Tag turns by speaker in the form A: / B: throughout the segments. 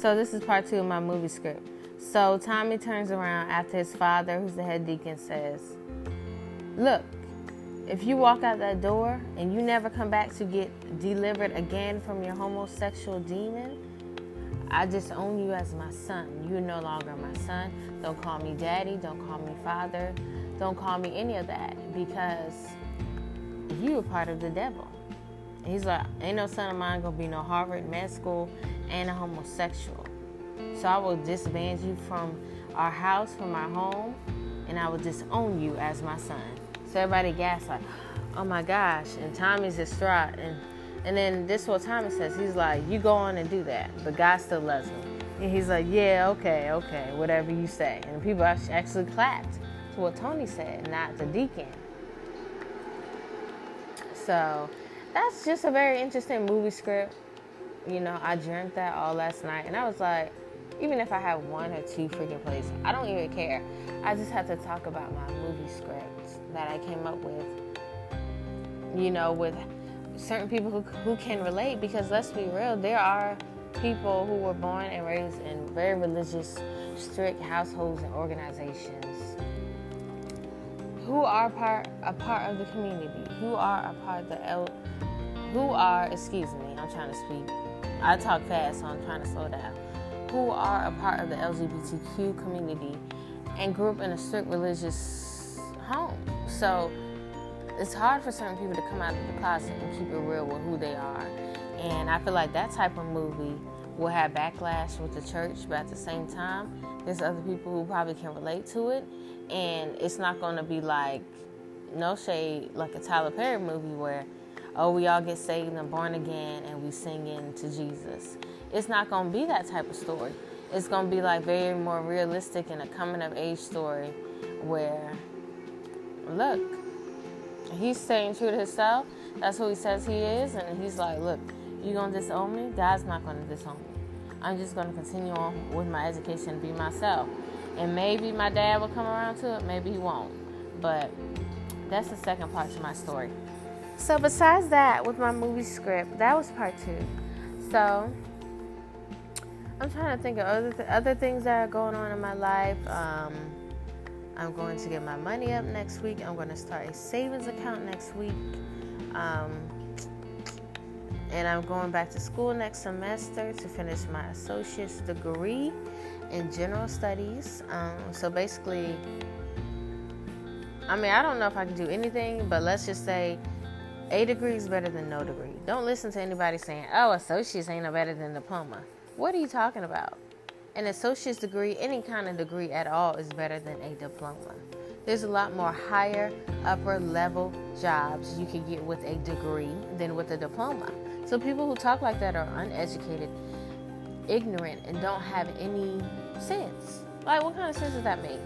A: So this is part two of my movie script. So Tommy turns around after his father, who's the head deacon, says, Look, if you walk out that door and you never come back to get delivered again from your homosexual demon, I disown you as my son. You're no longer my son. Don't call me daddy. Don't call me father. Don't call me any of that because you are part of the devil. He's like, ain't no son of mine gonna be no Harvard med school and a homosexual. So I will disband you from our house, from our home, and I will disown you as my son. So everybody gasps like, oh my gosh. And Tommy's distraught. And and then this is what Tommy says. He's like, you go on and do that. But God still loves him. And he's like, yeah, okay, okay, whatever you say. And people actually clapped to what Tony said, not the deacon. So that's just a very interesting movie script. You know, I dreamt that all last night. And I was like, even if I have one or two freaking plays, I don't even care. I just have to talk about my movie scripts that I came up with. You know, with certain people who, who can relate because let's be real, there are people who were born and raised in very religious, strict households and organizations who are part a part of the community, who are a part of the L, who are excuse me, I'm trying to speak. I talk fast, so I'm trying to slow down. Who are a part of the LGBTQ community and grew up in a strict religious home. So it's hard for certain people to come out of the closet and keep it real with who they are. And I feel like that type of movie will have backlash with the church, but at the same time, there's other people who probably can relate to it. And it's not going to be like, no shade, like a Tyler Perry movie where, oh, we all get saved and born again and we sing into Jesus. It's not going to be that type of story. It's going to be like very more realistic and a coming of age story where, look, he's staying true to himself. That's who he says he is. And he's like, look, you going to disown me? God's not going to disown me. I'm just going to continue on with my education and be myself. And maybe my dad will come around to it, maybe he won't. But that's the second part to my story. So, besides that, with my movie script, that was part two. So, I'm trying to think of other, th- other things that are going on in my life. Um, I'm going to get my money up next week. I'm going to start a savings account next week. Um, and I'm going back to school next semester to finish my associate's degree in general studies. Um, so basically, I mean, I don't know if I can do anything, but let's just say a degree is better than no degree. Don't listen to anybody saying, oh, associates ain't no better than diploma. What are you talking about? An associate's degree, any kind of degree at all, is better than a diploma. There's a lot more higher, upper level jobs you can get with a degree than with a diploma. So people who talk like that are uneducated, ignorant, and don't have any sense. Like, what kind of sense does that make?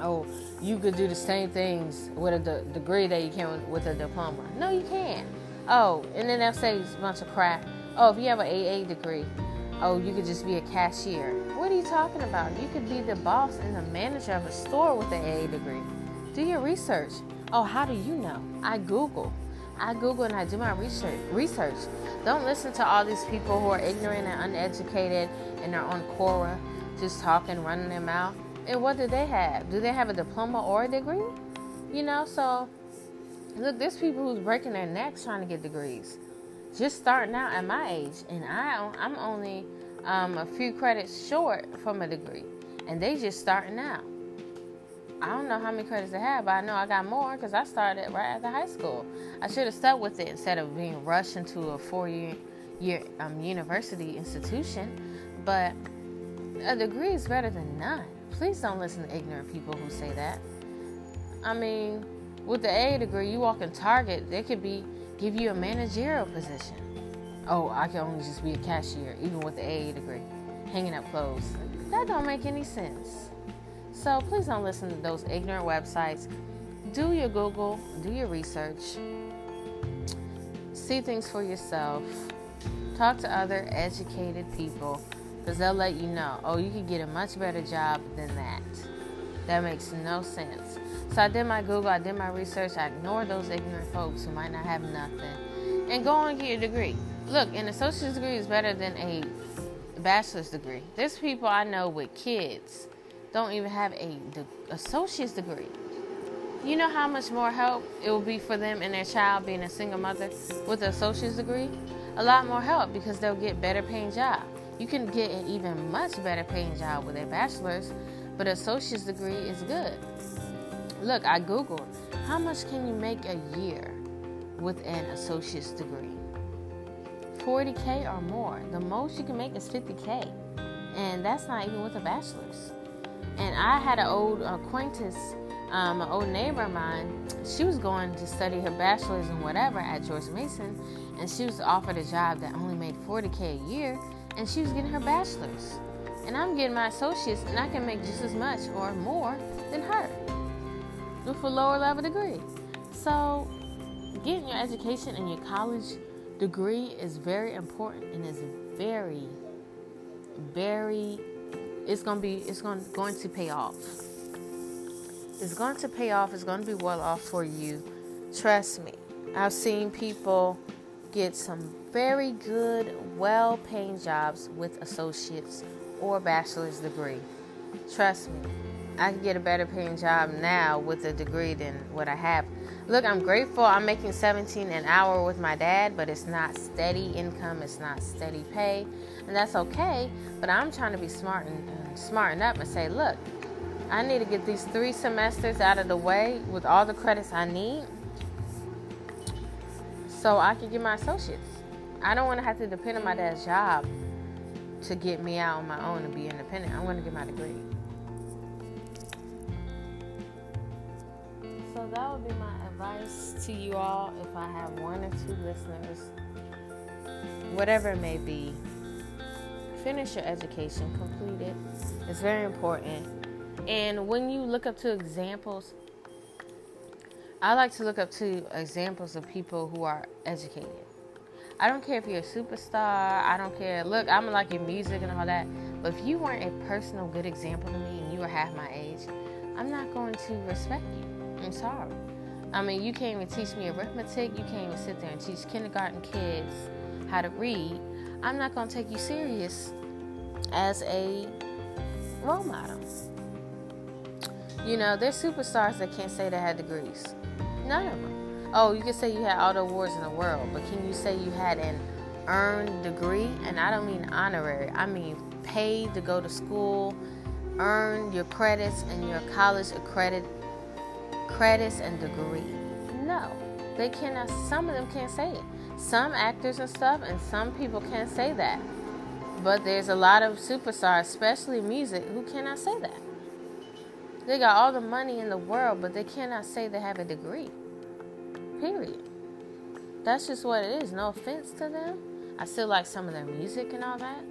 A: Oh, you could do the same things with a de- degree that you can with a diploma. No, you can't. Oh, and then they'll say a bunch of crap. Oh, if you have an AA degree, oh, you could just be a cashier. What are you talking about? You could be the boss and the manager of a store with an AA degree. Do your research. Oh, how do you know? I Google. I Google and I do my research. Research. Don't listen to all these people who are ignorant and uneducated and they're on Quora, just talking, running their mouth. And what do they have? Do they have a diploma or a degree? You know, so look, there's people who's breaking their necks trying to get degrees just starting out at my age, and I I'm only um, a few credits short from a degree, and they just starting out. I don't know how many credits they have, but I know I got more because I started right after high school. I should have stuck with it instead of being rushed into a four-year year um, university institution. But a degree is better than none. Please don't listen to ignorant people who say that. I mean, with the A degree, you walk in Target, they could be give you a managerial position. Oh, I can only just be a cashier, even with the A degree, hanging up clothes. That don't make any sense. So please don't listen to those ignorant websites. Do your Google, do your research, see things for yourself, talk to other educated people, because they'll let you know, oh, you can get a much better job than that. That makes no sense. So I did my Google, I did my research, I ignored those ignorant folks who might not have nothing, and go and get your degree. Look, an associate's degree is better than a bachelor's degree. There's people I know with kids don't even have a associate's degree. You know how much more help it will be for them and their child being a single mother with an associate's degree? A lot more help because they'll get better paying job. You can get an even much better paying job with a bachelor's, but associate's degree is good. Look, I googled how much can you make a year with an associate's degree? 40k or more. The most you can make is 50k, and that's not even with a bachelor's. And I had an old acquaintance, um, an old neighbor of mine. She was going to study her bachelor's and whatever at George Mason, and she was offered a job that only made 40k a year, and she was getting her bachelor's. And I'm getting my associate's, and I can make just as much or more than her with a lower level degree. So, getting your education and your college degree is very important and is very, very. It's gonna be. It's going going to pay off. It's going to pay off. It's going to be well off for you. Trust me. I've seen people get some very good, well-paying jobs with associates or bachelor's degree. Trust me. I can get a better paying job now with a degree than what I have. Look, I'm grateful. I'm making 17 an hour with my dad, but it's not steady income. It's not steady pay, and that's okay. But I'm trying to be smart and smarten up and say, look, I need to get these three semesters out of the way with all the credits I need, so I can get my associates. I don't want to have to depend on my dad's job to get me out on my own and be independent. I want to get my degree. So that would be my advice to you all if I have one or two listeners, whatever it may be. Finish your education, complete it. It's very important. And when you look up to examples, I like to look up to examples of people who are educated. I don't care if you're a superstar. I don't care. Look, I'm like your music and all that. But if you weren't a personal good example to me and you were half my age, I'm not going to respect you. I'm sorry. I mean, you can't even teach me arithmetic. You can't even sit there and teach kindergarten kids how to read. I'm not going to take you serious as a role model. You know, there's superstars that can't say they had degrees. None of them. Oh, you can say you had all the awards in the world, but can you say you had an earned degree? And I don't mean honorary, I mean paid to go to school, earn your credits and your college accredited credits and degree. No, they cannot. Some of them can't say it. Some actors and stuff, and some people can't say that. But there's a lot of superstars, especially music, who cannot say that. They got all the money in the world, but they cannot say they have a degree. Period. That's just what it is. No offense to them. I still like some of their music and all that.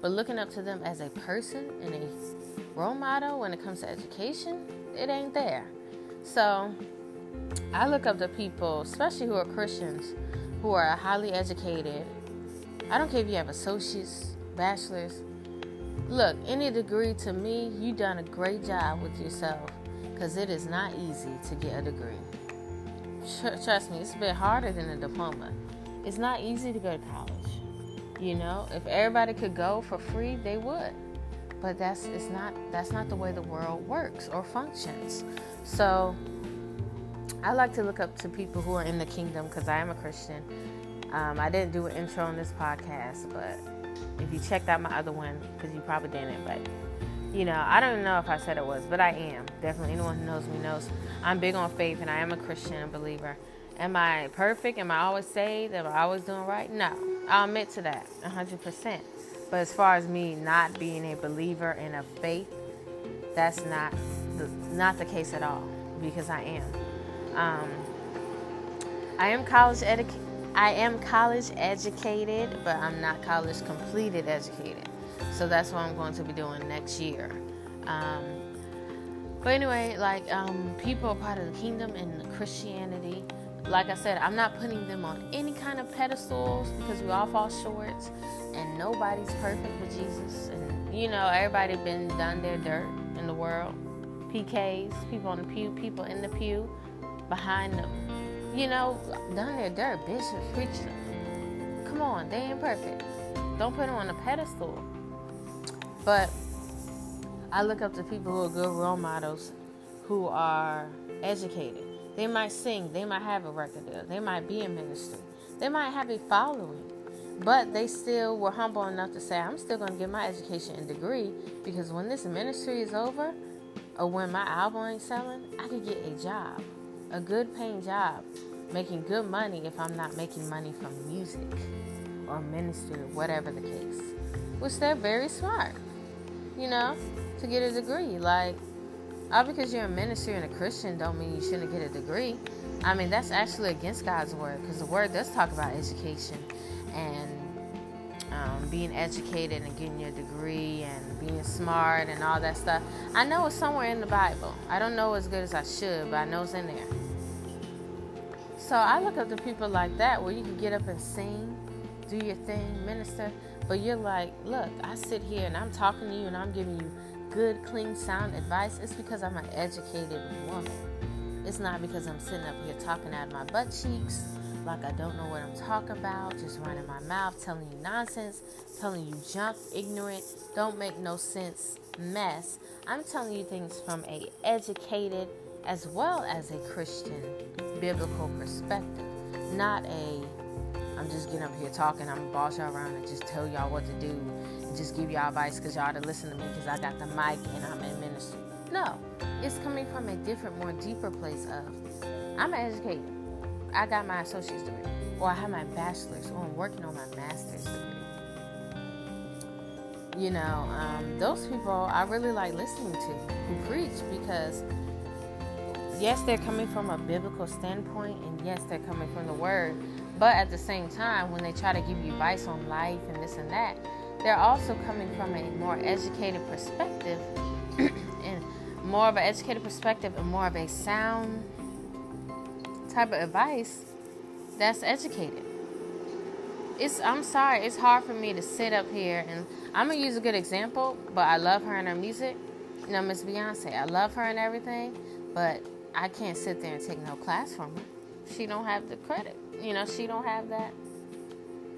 A: But looking up to them as a person and a role model when it comes to education, it ain't there. So I look up to people, especially who are Christians, who are highly educated. I don't care if you have associates, bachelors. Look, any degree to me, you done a great job with yourself because it is not easy to get a degree. Trust me, it's a bit harder than a diploma. It's not easy to go to college. You know, if everybody could go for free, they would. But that's it's not that's not the way the world works or functions. So I like to look up to people who are in the kingdom because I am a Christian. Um, I didn't do an intro on this podcast, but if you checked out my other one, because you probably didn't, but you know, I don't know if I said it was, but I am. Definitely, anyone who knows me knows I'm big on faith and I am a Christian believer. Am I perfect? Am I always saved? Am I always doing right? No. I'll admit to that 100%. But as far as me not being a believer in a faith, that's not the, not the case at all because I am. Um, I am college edu- I am college educated, but I'm not college completed educated. So that's what I'm going to be doing next year. Um, but anyway, like um, people are part of the kingdom and Christianity. Like I said, I'm not putting them on any kind of pedestals because we all fall short, and nobody's perfect with Jesus. And you know, everybody been done their dirt in the world. PKs, people on the pew, people in the pew, behind them. You know, done their dirt, bishops, preachers. Come on, they ain't perfect. Don't put them on a pedestal. But I look up to people who are good role models who are educated. They might sing, they might have a record deal, they might be in ministry, they might have a following, but they still were humble enough to say, I'm still going to get my education and degree because when this ministry is over or when my album ain't selling, I could get a job, a good paying job, making good money if I'm not making money from music or ministry whatever the case. Which they're very smart, you know, to get a degree. Like, all because you're a minister and a Christian don't mean you shouldn't get a degree. I mean, that's actually against God's word because the word does talk about education and um, being educated and getting your degree and being smart and all that stuff. I know it's somewhere in the Bible. I don't know as good as I should, but I know it's in there. So I look up to people like that where you can get up and sing, do your thing, minister, but you're like, look, I sit here and I'm talking to you and I'm giving you good, clean, sound advice. It's because I'm an educated woman. It's not because I'm sitting up here talking out of my butt cheeks like I don't know what I'm talking about, just running my mouth, telling you nonsense, telling you junk, ignorant, don't make no sense mess. I'm telling you things from a educated as well as a Christian biblical perspective, not a I'm just getting up here talking, I'm gonna boss y'all around and just tell y'all what to do and just give y'all advice because y'all to listen to me because I got the mic and I'm in ministry. No, it's coming from a different, more deeper place of I'm an educator. I got my associate's degree, or I have my bachelor's, or I'm working on my master's degree. You know, um, those people I really like listening to who preach because, yes, they're coming from a biblical standpoint, and yes, they're coming from the Word, but at the same time, when they try to give you advice on life and this and that, they're also coming from a more educated perspective, and more of an educated perspective, and more of a sound type of advice that's educated. It's I'm sorry, it's hard for me to sit up here and I'm gonna use a good example, but I love her and her music. You know, Miss Beyonce. I love her and everything, but I can't sit there and take no class from her. She don't have the credit. You know, she don't have that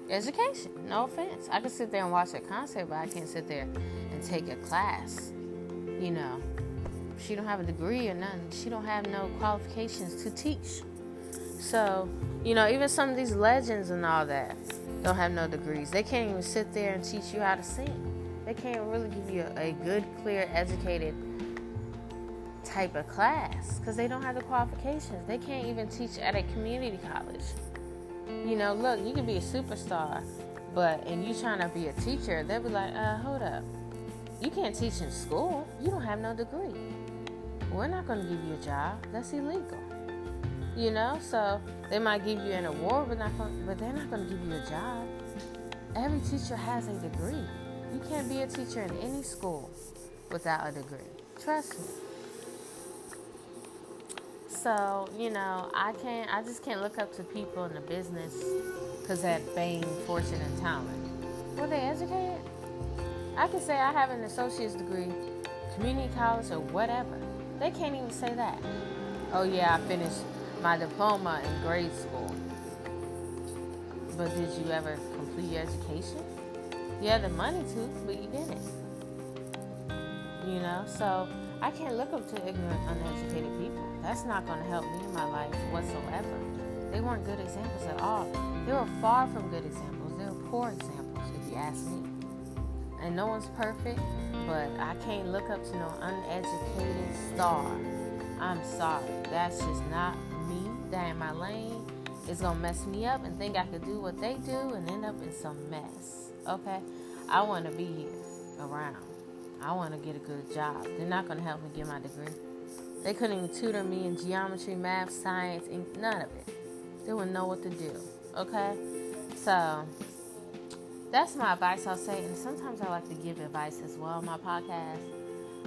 A: education. No offense. I can sit there and watch a concert, but I can't sit there and take a class. You know, she don't have a degree or nothing. She don't have no qualifications to teach. So, you know, even some of these legends and all that don't have no degrees. They can't even sit there and teach you how to sing. They can't really give you a, a good, clear, educated type of class because they don't have the qualifications. They can't even teach at a community college. You know, look, you can be a superstar, but and you trying to be a teacher, they'll be like, uh, hold up. You can't teach in school. You don't have no degree. We're not to give you a job. That's illegal. You know, so they might give you an award, but not gonna, but they're not to give you a job. Every teacher has a degree. You can't be a teacher in any school without a degree. Trust me. So, you know, I can't I just can't look up to people in the business because had fame, fortune, and talent. Were they educated? I can say I have an associate's degree, community college, or whatever. They can't even say that. Oh, yeah, I finished my diploma in grade school. But did you ever complete your education? You had the money to, but you didn't. You know, so I can't look up to ignorant, uneducated people. That's not going to help me in my life whatsoever. They weren't good examples at all. They were far from good examples. They were poor examples, if you ask me. And no one's perfect, but I can't look up to no uneducated star. I'm sorry. That's just not me, that in my lane, is gonna mess me up and think I could do what they do and end up in some mess. Okay? I wanna be here around. I wanna get a good job. They're not gonna help me get my degree. They couldn't even tutor me in geometry, math, science, and none of it. They wouldn't know what to do. Okay? So that's my advice I'll say. And sometimes I like to give advice as well on my podcast.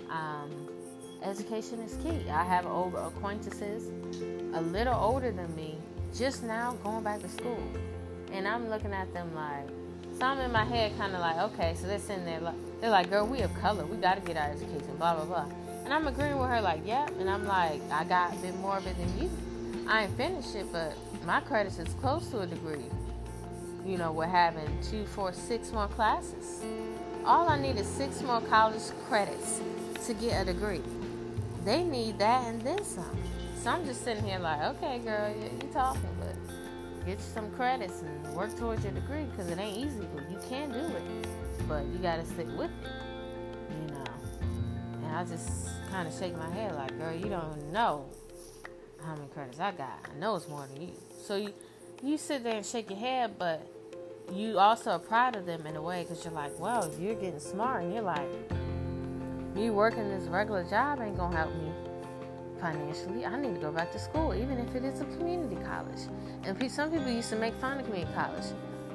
A: Um, education is key. I have old acquaintances a little older than me just now going back to school. And I'm looking at them like, so I'm in my head kind of like, okay, so they're sitting there, they're like, girl, we have color. We got to get our education, blah, blah, blah. And I'm agreeing with her, like, yeah. And I'm like, I got a bit more of it than you. I ain't finished it, but my credits is close to a degree. You know, we're having two, four, six more classes all I need is six more college credits to get a degree. They need that and then some. So I'm just sitting here like, okay, girl, you, you talking, but get some credits and work towards your degree because it ain't easy, but you can do it. But you got to stick with it, I just kind of shake my head like, girl, you don't know how many credits I got. I know it's more than you. So you, you sit there and shake your head, but you also are proud of them in a way because you're like, well, you're getting smart, and you're like, me working this regular job ain't gonna help me financially. I need to go back to school, even if it is a community college. And some people used to make fun of community college.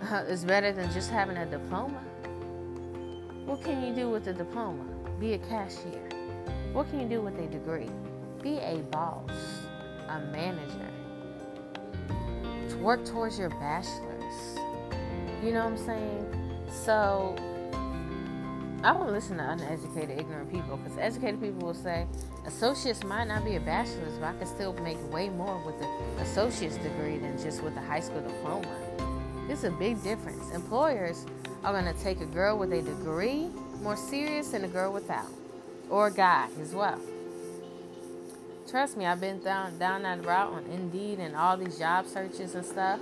A: It's better than just having a diploma. What can you do with a diploma? Be a cashier. What can you do with a degree? Be a boss, a manager. Work towards your bachelor's. You know what I'm saying? So I won't listen to uneducated, ignorant people because educated people will say associates might not be a bachelor's, but I can still make way more with an associate's degree than just with a high school diploma. It's a big difference. Employers are going to take a girl with a degree more serious than a girl without, or guy as well. Trust me, I've been down down that route on Indeed and all these job searches and stuff.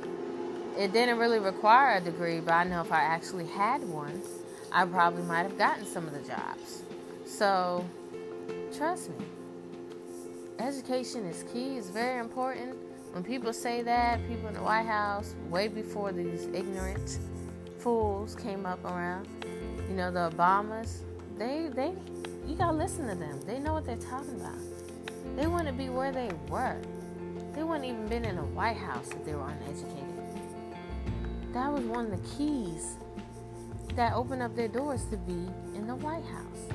A: It didn't really require a degree, but I know if I actually had one I probably might have gotten some of the jobs. So, trust me, education is key, it's very important. When people say that, people in the White House, way before these ignorant fools came up around, you know, the Obamas, they, they, you gotta listen to them. They know what they're talking about. They want to be where they were. They wouldn't even been in the White House if they were uneducated. That was one of the keys that opened up their doors to be in the White House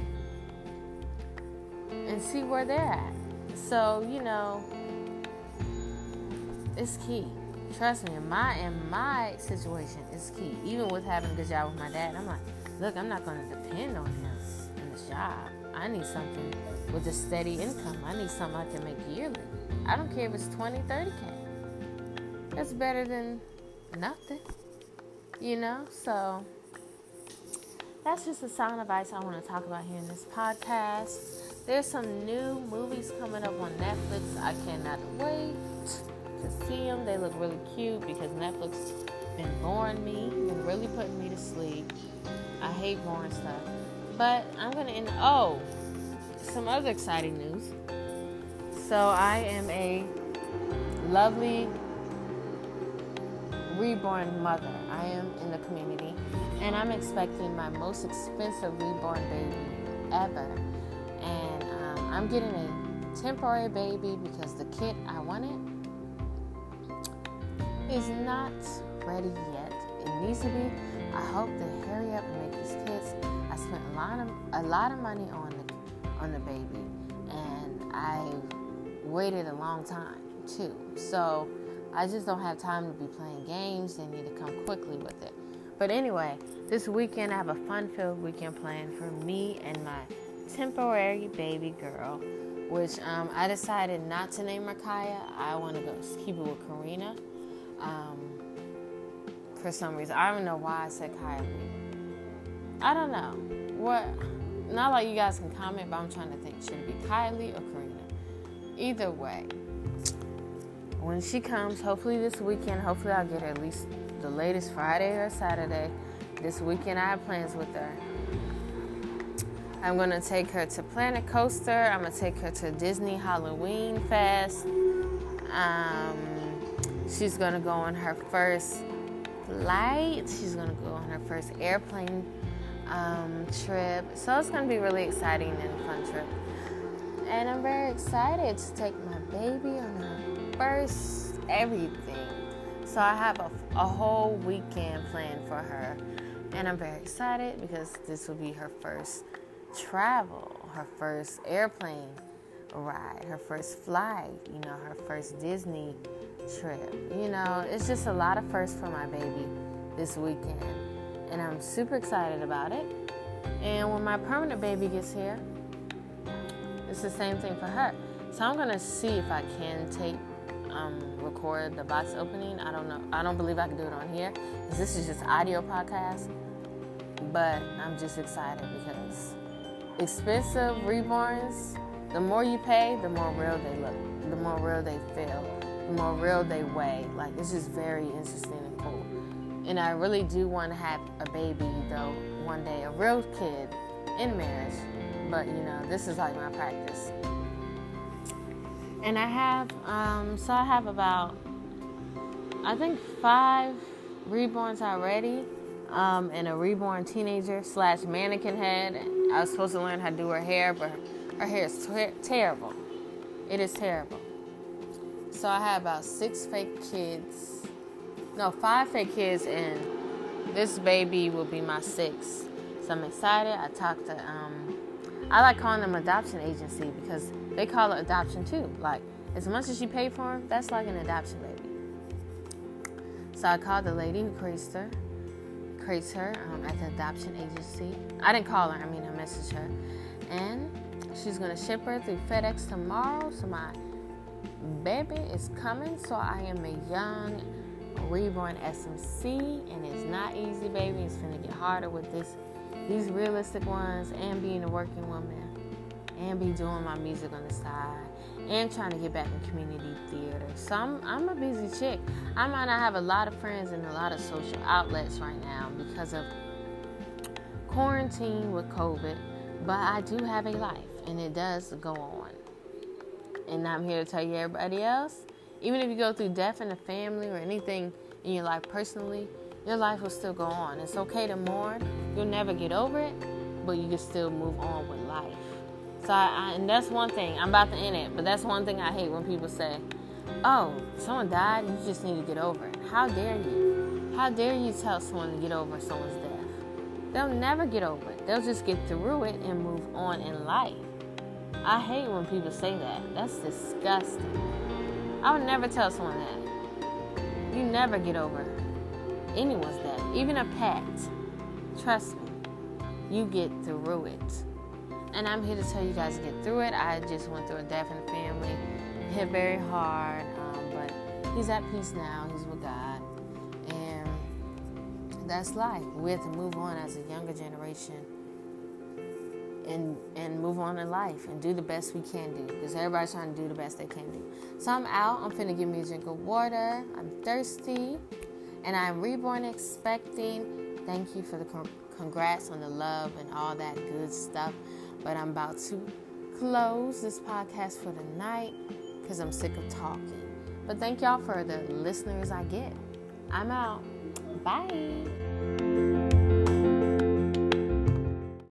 A: and see where they're at. So, you know, it's key. Trust me, in my in my situation, it's key. Even with having a good job with my dad, I'm like, look, I'm not gonna depend on him in this job. I need something with a steady income. I need something I can make yearly. I don't care if it's 20, 30K. That's better than nothing. You know? So that's just the sound advice I want to talk about here in this podcast. There's some new movies coming up on Netflix. I cannot wait to see them. They look really cute because Netflix been boring me, been really putting me to sleep. I hate boring stuff. But I'm gonna end. Oh, some other exciting news. So I am a lovely reborn mother. I am in the community and I'm expecting my most expensive reborn baby ever. And um, I'm getting a temporary baby because the kit I wanted is not ready yet. It needs to be. I hope they hurry up and make this kits. Lot of a lot of money on the on the baby, and I waited a long time too. So I just don't have time to be playing games. They need to come quickly with it. But anyway, this weekend I have a fun filled weekend planned for me and my temporary baby girl, which um, I decided not to name her. I want to go keep it with Karina. Um, for some reason, I don't know why I said Kaya. I don't know what. Not like you guys can comment, but I'm trying to think: should it be Kylie or Karina? Either way, when she comes, hopefully this weekend, hopefully I'll get her at least the latest Friday or Saturday. This weekend, I have plans with her. I'm gonna take her to Planet Coaster. I'm gonna take her to Disney Halloween Fest. Um, she's gonna go on her first flight. She's gonna go on her first airplane um, trip. So it's gonna be really exciting and fun trip. And I'm very excited to take my baby on her first everything. So I have a, a whole weekend planned for her. And I'm very excited because this will be her first travel, her first airplane ride, her first flight, you know, her first Disney trip. You know, it's just a lot of firsts for my baby this weekend. And I'm super excited about it. And when my permanent baby gets here, it's the same thing for her. So I'm gonna see if I can take um, record the box opening. I don't know. I don't believe I can do it on here this is just audio podcast. but I'm just excited because expensive reborns, the more you pay, the more real they look, the more real they feel, the more real they weigh. Like it's just very interesting and cool. And I really do want to have a baby though one day, a real kid in marriage. But you know, this is like my practice. And I have, um, so I have about, I think five reborns already, um, and a reborn teenager slash mannequin head. I was supposed to learn how to do her hair, but her hair is ter- terrible. It is terrible. So I have about six fake kids. No, five fake kids, and this baby will be my sixth. So I'm excited. I talked to, um, I like calling them adoption agency because they call it adoption too. Like, as much as you pay for them, that's like an adoption baby. So I called the lady who creates her, creates her um, at the adoption agency. I didn't call her, I mean, I messaged her. And she's gonna ship her through FedEx tomorrow. So my baby is coming. So I am a young reborn SMC, and it's not easy, baby. It's gonna get harder with this, these realistic ones, and being a working woman, and be doing my music on the side, and trying to get back in community theater. So I'm, I'm a busy chick. I might not have a lot of friends and a lot of social outlets right now because of quarantine with COVID, but I do have a life, and it does go on. And I'm here to tell you, everybody else, even if you go through death in the family or anything in your life personally, your life will still go on. It's okay to mourn. You'll never get over it, but you can still move on with life. So, I, I, and that's one thing. I'm about to end it, but that's one thing I hate when people say, "Oh, someone died. You just need to get over it." How dare you? How dare you tell someone to get over someone's death? They'll never get over it. They'll just get through it and move on in life. I hate when people say that. That's disgusting. I would never tell someone that. You never get over anyone's death, even a pet. Trust me, you get through it. And I'm here to tell you guys to get through it. I just went through a death in the family. Hit very hard, um, but he's at peace now. He's with God. And that's life. We have to move on as a younger generation and and move on in life and do the best we can do because everybody's trying to do the best they can do. So I'm out. I'm finna give me a drink of water. I'm thirsty, and I'm reborn expecting. Thank you for the congrats on the love and all that good stuff. But I'm about to close this podcast for the night because I'm sick of talking. But thank y'all for the listeners I get. I'm out. Bye.